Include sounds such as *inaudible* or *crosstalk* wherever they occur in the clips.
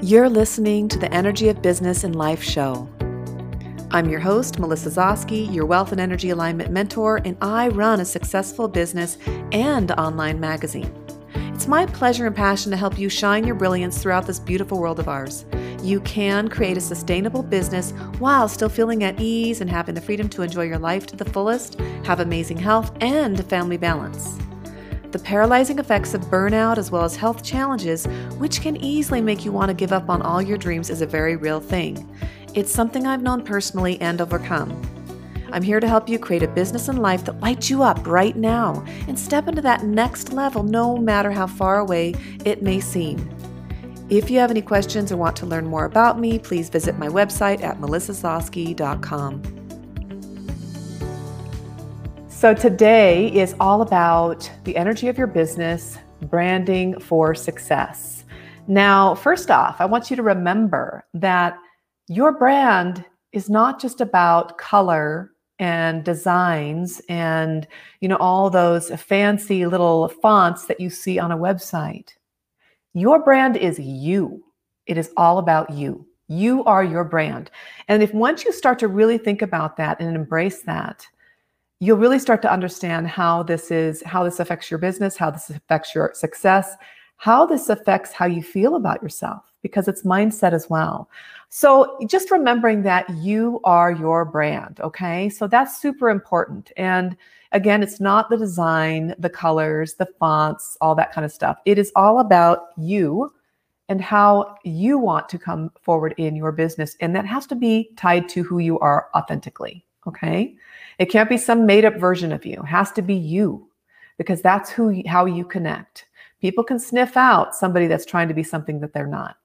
You're listening to the Energy of Business and Life show. I'm your host, Melissa Zoske, your wealth and energy alignment mentor, and I run a successful business and online magazine. It's my pleasure and passion to help you shine your brilliance throughout this beautiful world of ours. You can create a sustainable business while still feeling at ease and having the freedom to enjoy your life to the fullest, have amazing health, and family balance. The paralyzing effects of burnout, as well as health challenges, which can easily make you want to give up on all your dreams, is a very real thing. It's something I've known personally and overcome. I'm here to help you create a business and life that lights you up right now and step into that next level no matter how far away it may seem. If you have any questions or want to learn more about me, please visit my website at melissazoske.com. So, today is all about the energy of your business, branding for success. Now, first off, I want you to remember that your brand is not just about color and designs and you know all those fancy little fonts that you see on a website. Your brand is you. It is all about you. You are your brand. And if once you start to really think about that and embrace that, you'll really start to understand how this is how this affects your business how this affects your success how this affects how you feel about yourself because it's mindset as well. So just remembering that you are your brand okay? So that's super important. And again it's not the design the colors the fonts all that kind of stuff. It is all about you and how you want to come forward in your business. And that has to be tied to who you are authentically okay it can't be some made up version of you. It has to be you because that's who how you connect. People can sniff out somebody that's trying to be something that they're not.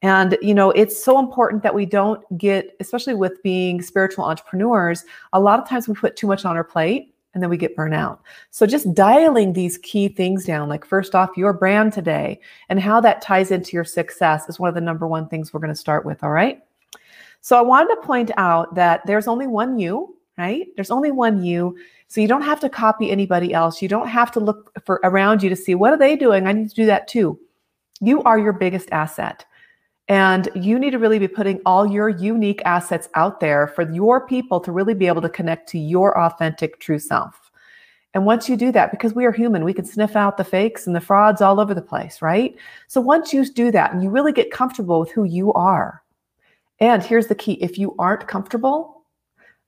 And you know, it's so important that we don't get especially with being spiritual entrepreneurs, a lot of times we put too much on our plate and then we get burnt out. So just dialing these key things down, like first off, your brand today and how that ties into your success is one of the number one things we're going to start with. All right. So I wanted to point out that there's only one you right? There's only one you. So you don't have to copy anybody else. You don't have to look for around you to see what are they doing? I need to do that too. You are your biggest asset. And you need to really be putting all your unique assets out there for your people to really be able to connect to your authentic true self. And once you do that, because we are human, we can sniff out the fakes and the frauds all over the place, right? So once you do that and you really get comfortable with who you are, and here's the key if you aren't comfortable,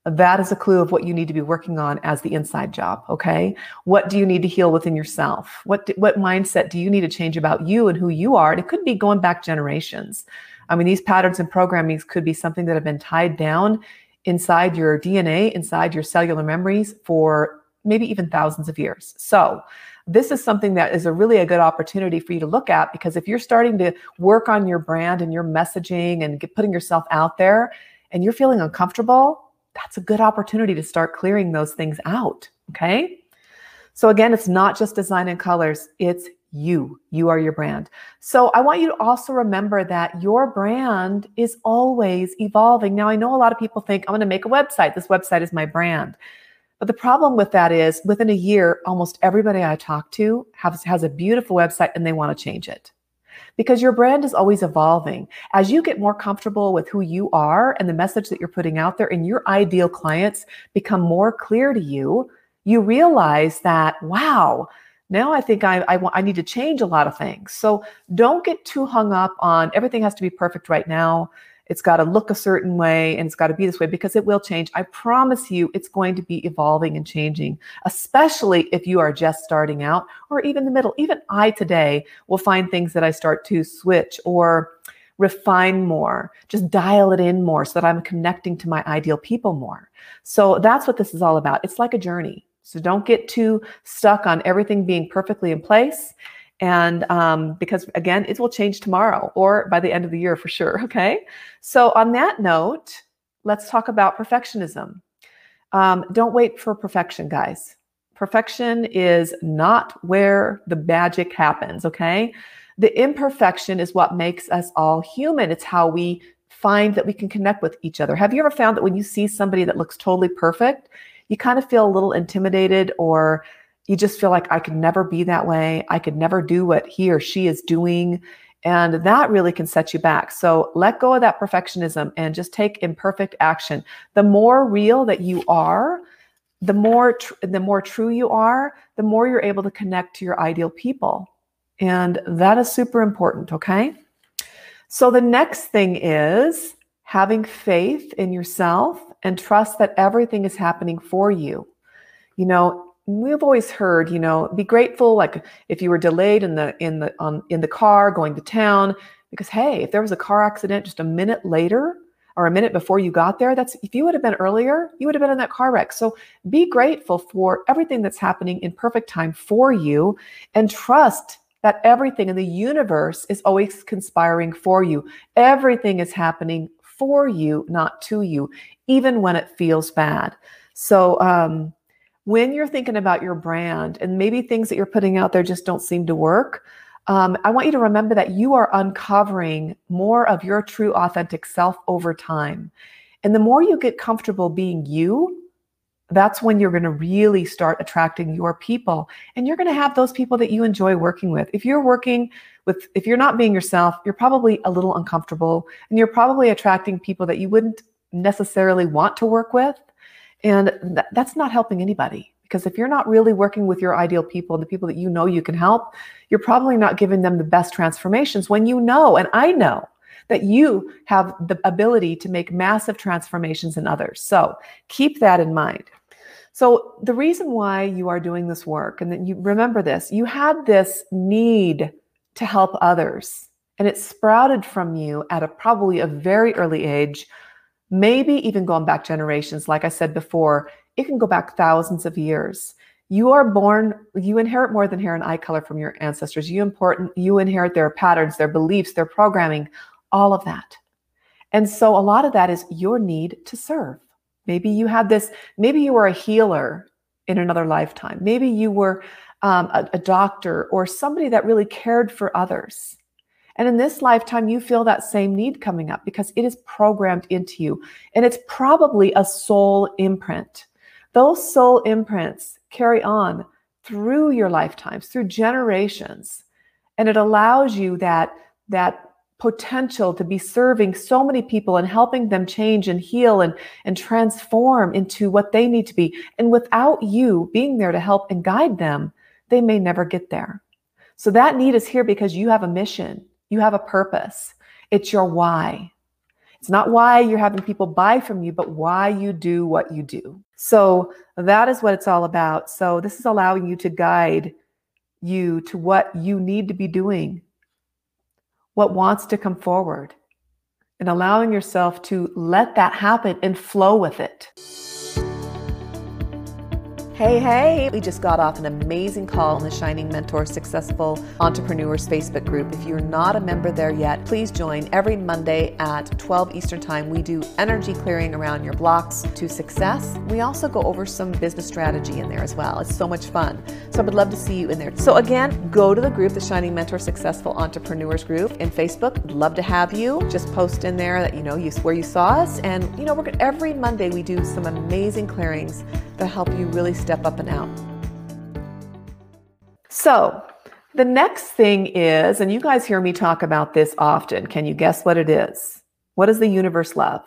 that is a clue of what you need to be working on as the inside job okay? What do you need to heal within yourself? What what mindset do you need to change about you and who you are? And it could be going back generations. I mean these patterns and programmings could be something that have been tied down inside your dna inside your cellular memories for maybe even thousands of years. So this is something that is a really a good opportunity for you to look at because if you're starting to work on your brand and your messaging and get, putting yourself out there and you're feeling uncomfortable that's a good opportunity to start clearing those things out. Okay. So again, it's not just design and colors, it's you. You are your brand. So I want you to also remember that your brand is always evolving. Now, I know a lot of people think, I'm going to make a website. This website is my brand. But the problem with that is within a year, almost everybody I talk to has, has a beautiful website and they want to change it because your brand is always evolving. As you get more comfortable with who you are and the message that you're putting out there, and your ideal clients become more clear to you, you realize that, wow, now I think I, I, I need to change a lot of things. So don't get too hung up on everything has to be perfect right now. It's got to look a certain way and it's got to be this way because it will change. I promise you, it's going to be evolving and changing, especially if you are just starting out or even the middle. Even I today will find things that I start to switch or refine more, just dial it in more so that I'm connecting to my ideal people more. So that's what this is all about. It's like a journey. So don't get too stuck on everything being perfectly in place. And um, because again, it will change tomorrow or by the end of the year for sure. *laughs* Okay. So, on that note, let's talk about perfectionism. Um, don't wait for perfection, guys. Perfection is not where the magic happens. Okay. The imperfection is what makes us all human. It's how we find that we can connect with each other. Have you ever found that when you see somebody that looks totally perfect, you kind of feel a little intimidated or you just feel like I could never be that way. I could never do what he or she is doing. And that really can set you back. So let go of that perfectionism and just take imperfect action. The more real that you are, the more tr- the more true you are, the more you're able to connect to your ideal people. And that is super important, okay? So the next thing is having faith in yourself and trust that everything is happening for you. You know, we've always heard, you know, be grateful like if you were delayed in the in the on in the car going to town because hey, if there was a car accident just a minute later or a minute before you got there, that's if you would have been earlier, you would have been in that car wreck. So be grateful for everything that's happening in perfect time for you and trust that everything in the universe is always conspiring for you. Everything is happening for you, not to you, even when it feels bad. So um when you're thinking about your brand and maybe things that you're putting out there just don't seem to work, um, I want you to remember that you are uncovering more of your true, authentic self over time. And the more you get comfortable being you, that's when you're going to really start attracting your people. And you're going to have those people that you enjoy working with. If you're working with, if you're not being yourself, you're probably a little uncomfortable and you're probably attracting people that you wouldn't necessarily want to work with. And th- that's not helping anybody. Because if you're not really working with your ideal people, the people that you know you can help, you're probably not giving them the best transformations when you know, and I know that you have the ability to make massive transformations in others. So keep that in mind. So, the reason why you are doing this work, and then you remember this, you had this need to help others, and it sprouted from you at a probably a very early age maybe even going back generations. Like I said before, it can go back thousands of years. You are born, you inherit more than hair and eye color from your ancestors. You important, you inherit their patterns, their beliefs, their programming, all of that. And so a lot of that is your need to serve. Maybe you had this, maybe you were a healer in another lifetime. Maybe you were um, a, a doctor or somebody that really cared for others. And in this lifetime, you feel that same need coming up because it is programmed into you. And it's probably a soul imprint. Those soul imprints carry on through your lifetimes, through generations. And it allows you that, that potential to be serving so many people and helping them change and heal and, and transform into what they need to be. And without you being there to help and guide them, they may never get there. So that need is here because you have a mission you have a purpose. It's your why. It's not why you're having people buy from you, but why you do what you do. So that is what it's all about. So this is allowing you to guide you to what you need to be doing, what wants to come forward, and allowing yourself to let that happen and flow with it. Hey, hey, we just got off an amazing call in the Shining Mentor Successful Entrepreneurs Facebook group. If you're not a member there yet, please join every Monday at 12 Eastern Time. We do energy clearing around your blocks to success. We also go over some business strategy in there as well. It's so much fun. So I would love to see you in there. So again, go to the group, the Shining Mentor Successful Entrepreneurs group in Facebook. Would love to have you. Just post in there that you know you where you saw us. And you know, every Monday we do some amazing clearings that help you really step up and out. So, the next thing is, and you guys hear me talk about this often. Can you guess what it is? What does the universe love?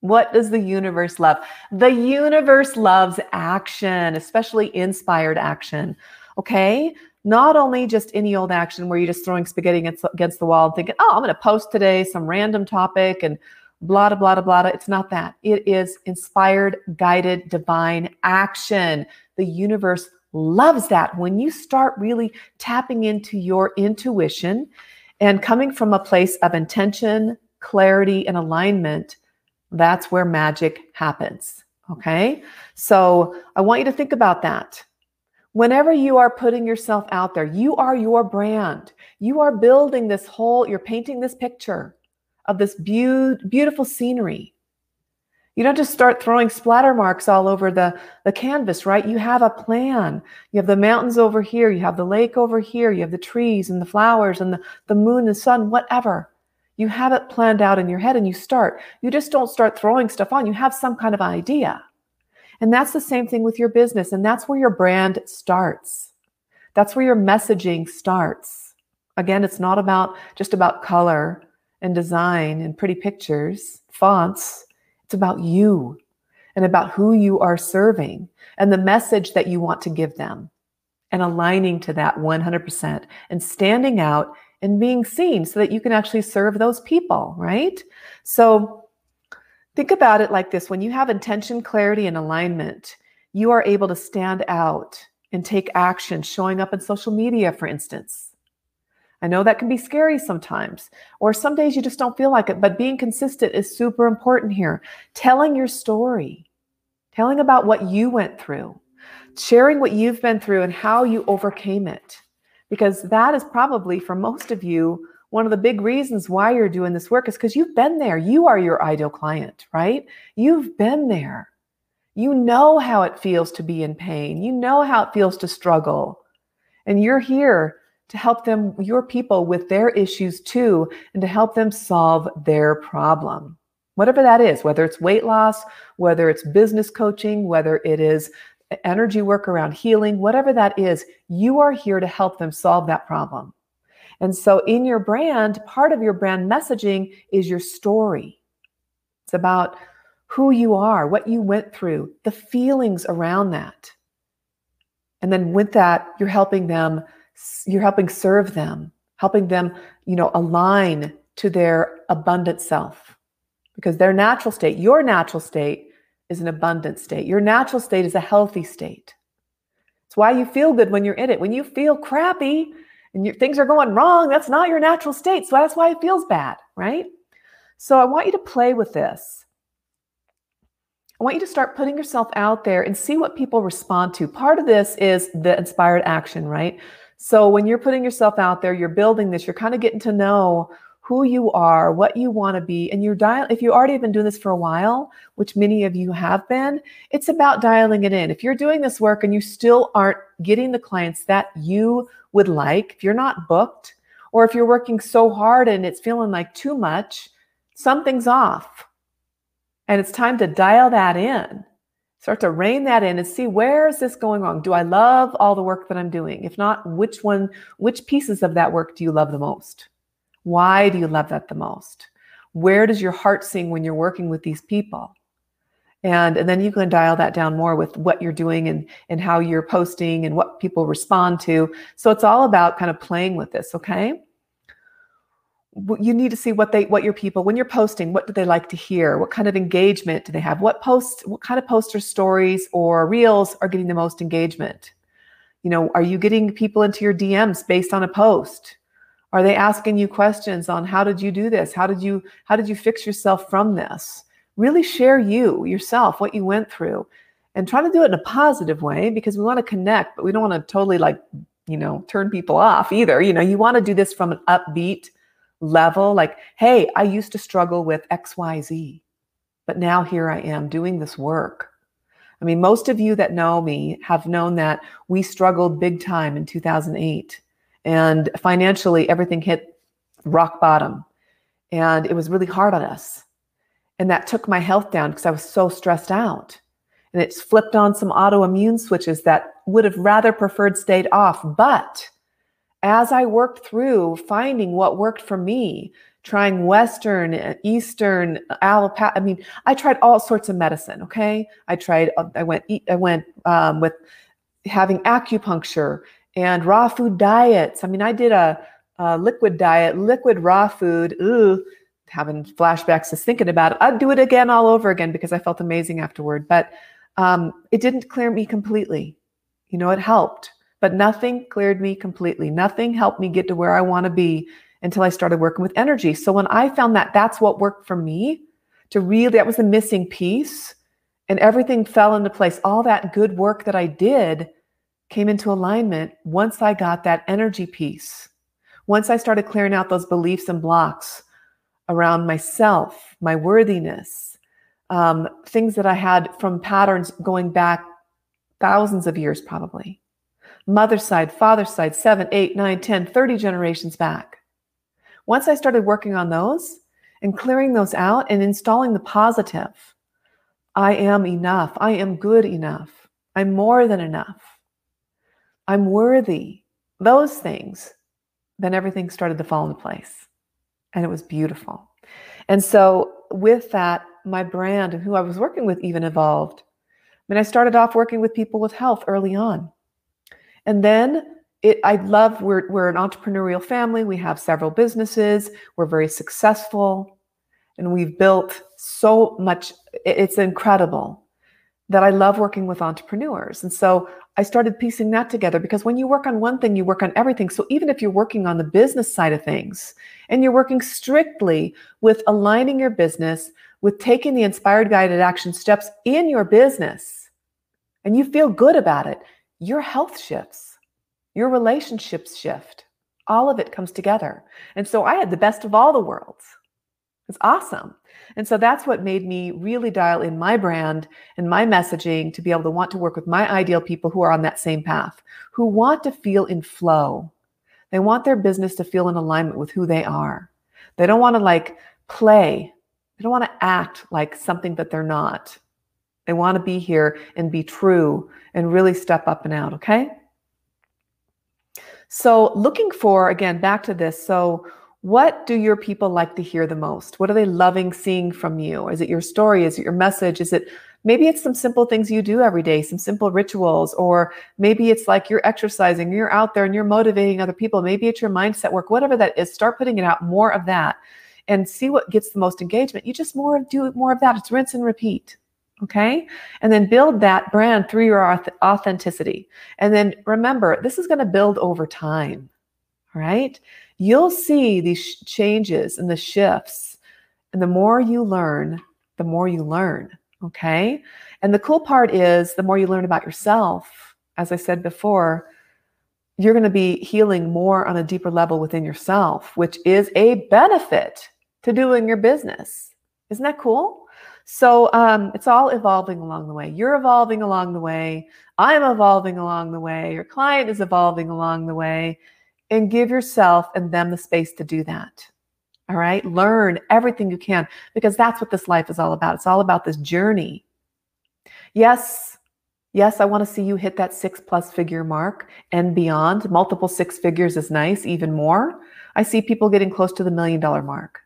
What does the universe love? The universe loves action, especially inspired action. Okay. Not only just any old action where you're just throwing spaghetti against, the wall and thinking, oh, I'm going to post today some random topic and blah, blah, blah, blah. It's not that. It is inspired, guided, divine action. The universe loves that. When you start really tapping into your intuition and coming from a place of intention, clarity, and alignment, that's where magic happens. Okay. So I want you to think about that. Whenever you are putting yourself out there, you are your brand. You are building this whole, you're painting this picture of this be- beautiful scenery. You don't just start throwing splatter marks all over the, the canvas, right? You have a plan. You have the mountains over here, you have the lake over here, you have the trees and the flowers and the, the moon and sun, whatever. You have it planned out in your head and you start. You just don't start throwing stuff on. You have some kind of idea. And that's the same thing with your business. And that's where your brand starts. That's where your messaging starts. Again, it's not about just about color and design and pretty pictures, fonts. It's about you and about who you are serving and the message that you want to give them and aligning to that 100% and standing out and being seen so that you can actually serve those people, right? So think about it like this when you have intention, clarity, and alignment, you are able to stand out and take action, showing up in social media, for instance. I know that can be scary sometimes, or some days you just don't feel like it, but being consistent is super important here. Telling your story, telling about what you went through, sharing what you've been through and how you overcame it. Because that is probably for most of you one of the big reasons why you're doing this work is because you've been there. You are your ideal client, right? You've been there. You know how it feels to be in pain. You know how it feels to struggle. And you're here to help them, your people, with their issues too, and to help them solve their problem. Whatever that is, whether it's weight loss, whether it's business coaching, whether it is energy work around healing, whatever that is, you are here to help them solve that problem. And so, in your brand, part of your brand messaging is your story. It's about who you are, what you went through, the feelings around that. And then with that, you're helping them you're helping serve them, helping them, you know, align to their abundant self. Because their natural state, your natural state is an abundant state. Your natural state is a healthy state. It's why you feel good when you're in it. When you feel crappy and you, things are going wrong, that's not your natural state. So that's why it feels bad, right? So I want you to play with this. I want you to start putting yourself out there and see what people respond to. Part of this is the inspired action, right? So when you're putting yourself out there, you're building this, you're kind of getting to know who you are, what you want to be, and you're dial if you already have been doing this for a while, which many of you have been, it's about dialing it in. If you're doing this work and you still aren't getting the clients that you would like, if you're not booked, or if you're working so hard and it's feeling like too much, something's off. And it's time to dial that in. Start to rein that in and see where is this going wrong? Do I love all the work that I'm doing? If not, which one, which pieces of that work do you love the most? Why do you love that the most? Where does your heart sing when you're working with these people? And, and then you can dial that down more with what you're doing and, and how you're posting and what people respond to. So it's all about kind of playing with this, okay? You need to see what they what your people when you're posting what do they like to hear? What kind of engagement do they have? What posts what kind of poster stories or reels are getting the most engagement? You know are you getting people into your dms based on a post? Are they asking you questions on how did you do this? How did you how did you fix yourself from this? Really share you yourself what you went through and try to do it in a positive way because we want to connect but we don't want to totally like you know turn people off either. You know you want to do this from an upbeat level like hey i used to struggle with xyz but now here i am doing this work. I mean most of you that know me have known that we struggled big time in 2008 and financially everything hit rock bottom and it was really hard on us and that took my health down because i was so stressed out and it's flipped on some autoimmune switches that would have rather preferred stayed off but as I worked through finding what worked for me, trying Western, Eastern, allopathy. I mean, I tried all sorts of medicine. Okay, I tried. Uh, I went. I went um, with having acupuncture and raw food diets. I mean, I did a, a liquid diet, liquid raw food. Ooh, having flashbacks just thinking about it. I'd do it again all over again because I felt amazing afterward. But um, it didn't clear me completely. You know, it helped but nothing cleared me completely. Nothing helped me get to where I want to be until I started working with energy. So when I found that that's what worked for me, to really, that was the missing piece, and everything fell into place. All that good work that I did came into alignment once I got that energy piece. Once I started clearing out those beliefs and blocks around myself, my worthiness, um, things that I had from patterns going back thousands of years, probably mother's side, father's side, seven, eight, nine, 10, 30 generations back. Once I started working on those and clearing those out and installing the positive, I am enough. I am good enough. I'm more than enough. I'm worthy. Those things, then everything started to fall into place. And it was beautiful. And so, with that, my brand and who I was working with even evolved. I mean, I started off working with people with health early on. And then it, I love, we're, we're an entrepreneurial family. We have several businesses. We're very successful. And we've built so much. It's incredible that I love working with entrepreneurs. And so I started piecing that together because when you work on one thing, you work on everything. So even if you're working on the business side of things and you're working strictly with aligning your business with taking the inspired guided action steps in your business and you feel good about it, your health shifts, your relationships shift. All of it comes together. And so I had the best of all the worlds. It's awesome. And so that's what made me really dial in my brand and my messaging to be able to want to work with my ideal people who are on that same path, who want to feel in flow. They want their business to feel in alignment with who they are. They don't want to like play, they don't want to act like something that they're not. They want to be here and be true and really step up and out, okay? So, looking for, again, back to this. So, what do your people like to hear the most? What are they loving seeing from you? Is it your story? Is it your message? Is it maybe it's some simple things you do every day, some simple rituals, or maybe it's like you're exercising, you're out there and you're motivating other people. Maybe it's your mindset work, whatever that is. Start putting it out more of that and see what gets the most engagement. You just more do more of that. It's rinse and repeat. Okay. And then build that brand through your authenticity. And then remember, this is going to build over time. Right you'll see these changes and the shifts. And the more you learn, the more you learn. Okay. And the cool part is the more you learn about yourself, as I said before, you're going to be healing more on a deeper level within yourself, which is a benefit to doing your business. Isn't that cool? So um, it's all evolving along the way. You're evolving along the way. I'm evolving along the way. Your client is evolving along the way and give yourself and them the space to do that. All right. Learn everything you can because that's what this life is all about. It's all about this journey. Yes. Yes, I want to see you hit that six plus figure mark and beyond. Multiple six figures is nice, even more. I see people getting close to the million dollar mark.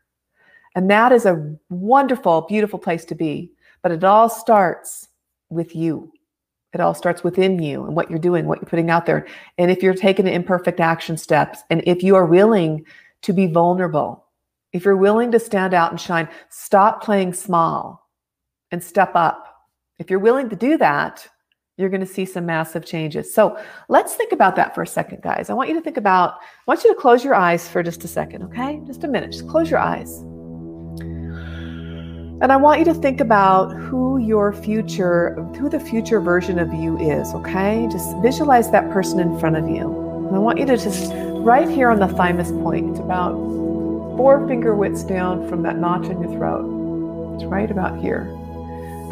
And that is a wonderful, beautiful place to be. But it all starts with you. It all starts within you and what you're doing, what you're putting out there. And if you're taking imperfect action steps, and if you are willing to be vulnerable, if you're willing to stand out and shine, stop playing small and step up. If you're willing to do that, you're going to see some massive changes. So let's think about that for a second, guys. I want you to think about, I want you to close your eyes for just a second, okay? Just a minute. Just close your eyes. And I want you to think about who your future, who the future version of you is, okay? Just visualize that person in front of you. And I want you to just, right here on the thymus point, it's about four finger widths down from that notch in your throat. It's right about here.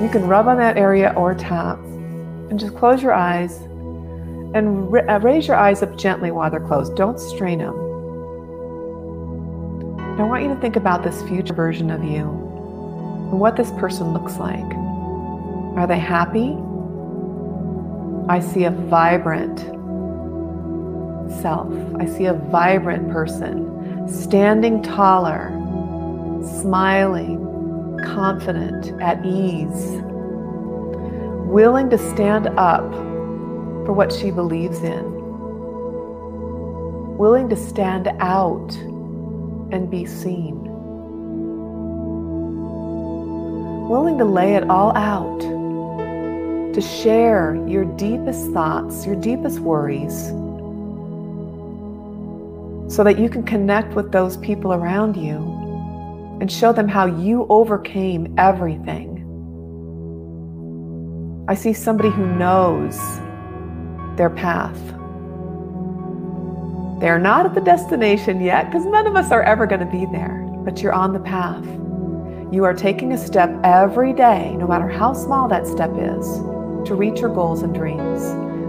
You can rub on that area or tap. And just close your eyes and uh, raise your eyes up gently while they're closed. Don't strain them. I want you to think about this future version of you what this person looks like. Are they happy? I see a vibrant self. I see a vibrant person standing taller, smiling, confident, at ease, willing to stand up for what she believes in, willing to stand out and be seen. Willing to lay it all out, to share your deepest thoughts, your deepest worries, so that you can connect with those people around you and show them how you overcame everything. I see somebody who knows their path. They're not at the destination yet because none of us are ever going to be there, but you're on the path. You are taking a step every day, no matter how small that step is, to reach your goals and dreams.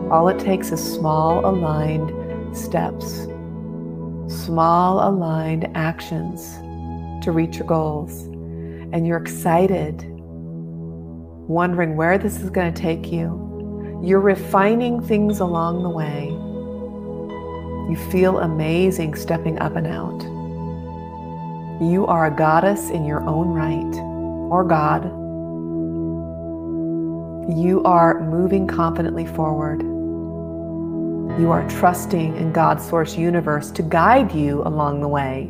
All it takes is small, aligned steps, small, aligned actions to reach your goals. And you're excited, wondering where this is going to take you. You're refining things along the way. You feel amazing stepping up and out. You are a goddess in your own right, or God. You are moving confidently forward. You are trusting in God's source universe to guide you along the way.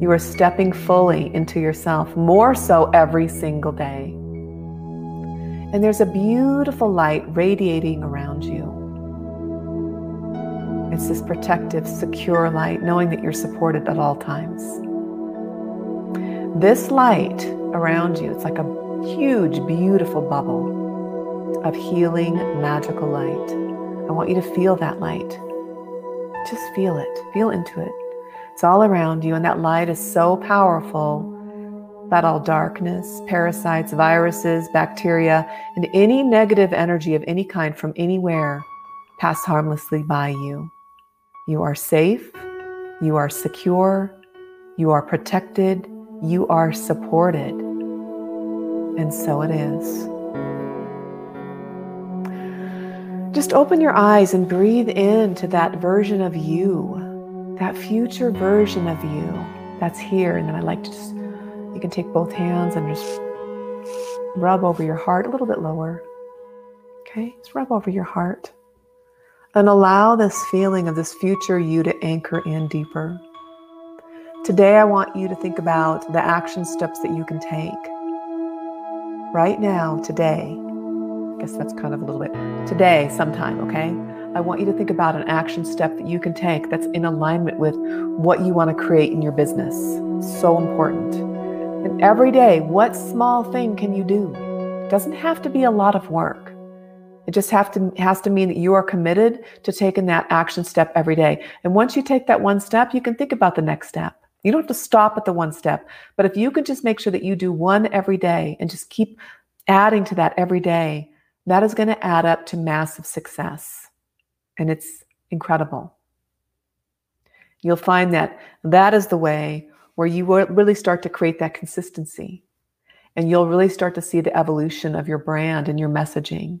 You are stepping fully into yourself, more so every single day. And there's a beautiful light radiating around you. It's this protective, secure light, knowing that you're supported at all times. This light around you, it's like a huge, beautiful bubble of healing, magical light. I want you to feel that light. Just feel it, feel into it. It's all around you, and that light is so powerful that all darkness, parasites, viruses, bacteria, and any negative energy of any kind from anywhere pass harmlessly by you. You are safe, you are secure, you are protected, you are supported. And so it is. Just open your eyes and breathe into that version of you that future version of you that's here. And then I like to just, you can take both hands and just rub over your heart a little bit lower. Okay, just rub over your heart. And allow this feeling of this future you to anchor in deeper. Today, I want you to think about the action steps that you can take right now, today. I guess that's kind of a little bit today, sometime, okay? I want you to think about an action step that you can take that's in alignment with what you want to create in your business. So important. And every day, what small thing can you do? It doesn't have to be a lot of work. It just have to has to mean that you are committed to taking that action step every day. And once you take that one step, you can think about the next step. You don't have to stop at the one step, but if you can just make sure that you do one every day and just keep adding to that every day, that is going to add up to massive success and it's incredible. You'll find that that is the way where you will really start to create that consistency. And you'll really start to see the evolution of your brand and your messaging.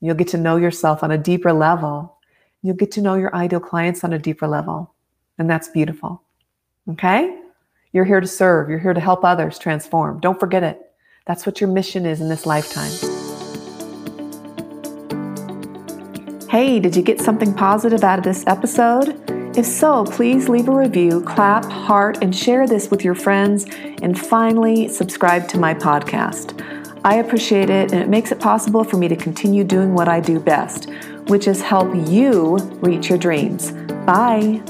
You'll get to know yourself on a deeper level. You'll get to know your ideal clients on a deeper level. And that's beautiful. Okay? You're here to serve, you're here to help others transform. Don't forget it. That's what your mission is in this lifetime. Hey, did you get something positive out of this episode? If so, please leave a review, clap, heart, and share this with your friends. And finally, subscribe to my podcast. I appreciate it, and it makes it possible for me to continue doing what I do best, which is help you reach your dreams. Bye.